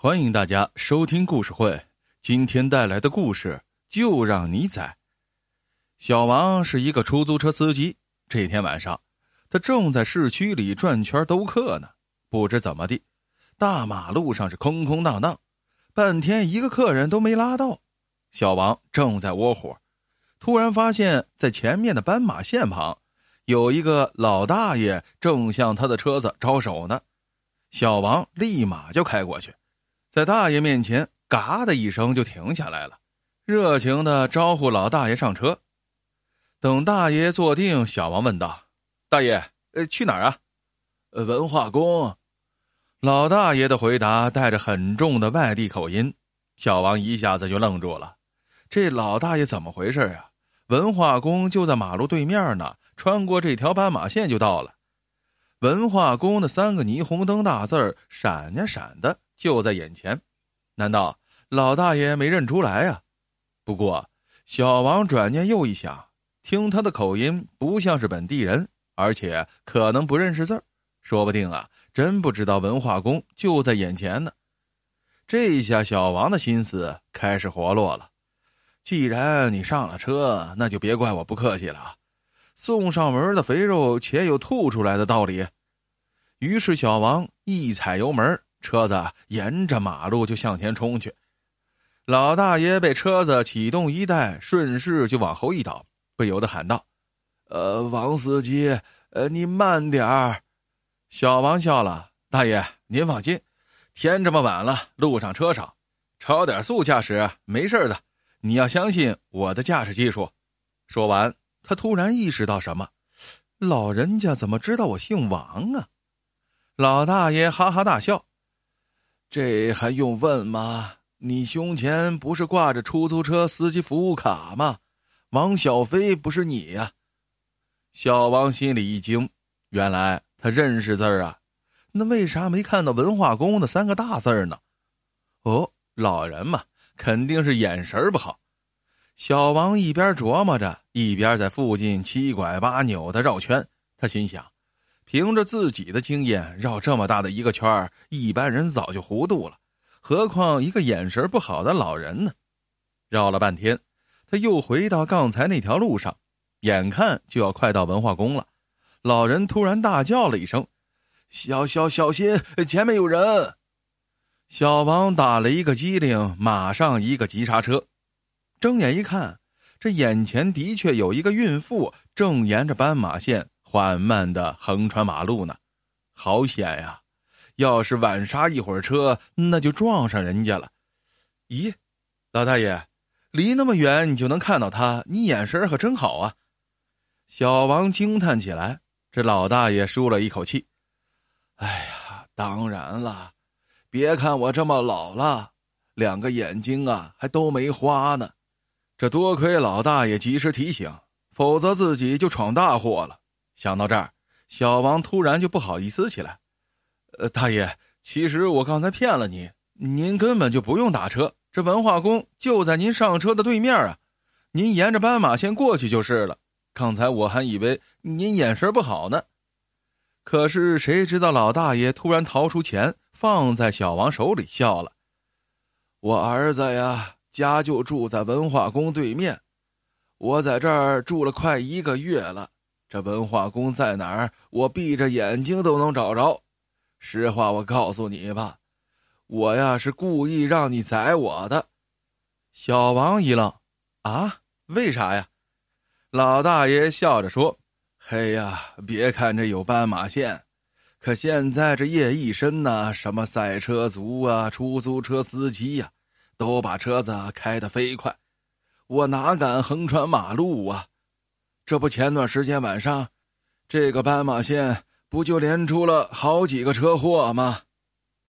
欢迎大家收听故事会。今天带来的故事就让你宰。小王是一个出租车司机。这天晚上，他正在市区里转圈兜客呢。不知怎么地，大马路上是空空荡荡，半天一个客人都没拉到。小王正在窝火，突然发现，在前面的斑马线旁，有一个老大爷正向他的车子招手呢。小王立马就开过去。在大爷面前，嘎的一声就停下来了，热情的招呼老大爷上车。等大爷坐定，小王问道：“大爷，呃，去哪儿啊？”“文化宫。”老大爷的回答带着很重的外地口音，小王一下子就愣住了。这老大爷怎么回事啊？文化宫就在马路对面呢，穿过这条斑马线就到了。文化宫的三个霓虹灯大字儿闪呀闪的。就在眼前，难道老大爷没认出来呀？不过小王转念又一想，听他的口音不像是本地人，而且可能不认识字儿，说不定啊，真不知道文化宫就在眼前呢。这一下，小王的心思开始活络了。既然你上了车，那就别怪我不客气了。送上门的肥肉，且有吐出来的道理。于是，小王一踩油门。车子沿着马路就向前冲去，老大爷被车子启动一带，顺势就往后一倒，不由得喊道：“呃，王司机，呃，你慢点儿。”小王笑了：“大爷，您放心，天这么晚了，路上车少，超点速驾驶没事的。你要相信我的驾驶技术。”说完，他突然意识到什么：“老人家怎么知道我姓王啊？”老大爷哈哈大笑。这还用问吗？你胸前不是挂着出租车司机服务卡吗？王小飞不是你呀？小王心里一惊，原来他认识字儿啊，那为啥没看到文化宫的三个大字呢？哦，老人嘛，肯定是眼神不好。小王一边琢磨着，一边在附近七拐八扭的绕圈。他心想。凭着自己的经验，绕这么大的一个圈一般人早就糊涂了，何况一个眼神不好的老人呢？绕了半天，他又回到刚才那条路上，眼看就要快到文化宫了，老人突然大叫了一声：“小小小心，前面有人！”小王打了一个激灵，马上一个急刹车，睁眼一看，这眼前的确有一个孕妇正沿着斑马线。缓慢的横穿马路呢，好险呀！要是晚刹一会儿车，那就撞上人家了。咦，老大爷，离那么远你就能看到他，你眼神可真好啊！小王惊叹起来。这老大爷舒了一口气：“哎呀，当然了，别看我这么老了，两个眼睛啊还都没花呢。这多亏老大爷及时提醒，否则自己就闯大祸了。”想到这儿，小王突然就不好意思起来。呃，大爷，其实我刚才骗了你，您根本就不用打车，这文化宫就在您上车的对面啊，您沿着斑马线过去就是了。刚才我还以为您眼神不好呢，可是谁知道老大爷突然掏出钱放在小王手里，笑了：“我儿子呀，家就住在文化宫对面，我在这儿住了快一个月了。”这文化宫在哪儿？我闭着眼睛都能找着。实话，我告诉你吧，我呀是故意让你宰我的。小王一愣：“啊，为啥呀？”老大爷笑着说：“嘿呀，别看这有斑马线，可现在这夜一深呐，什么赛车族啊、出租车司机呀，都把车子开得飞快，我哪敢横穿马路啊？”这不，前段时间晚上，这个斑马线不就连出了好几个车祸吗？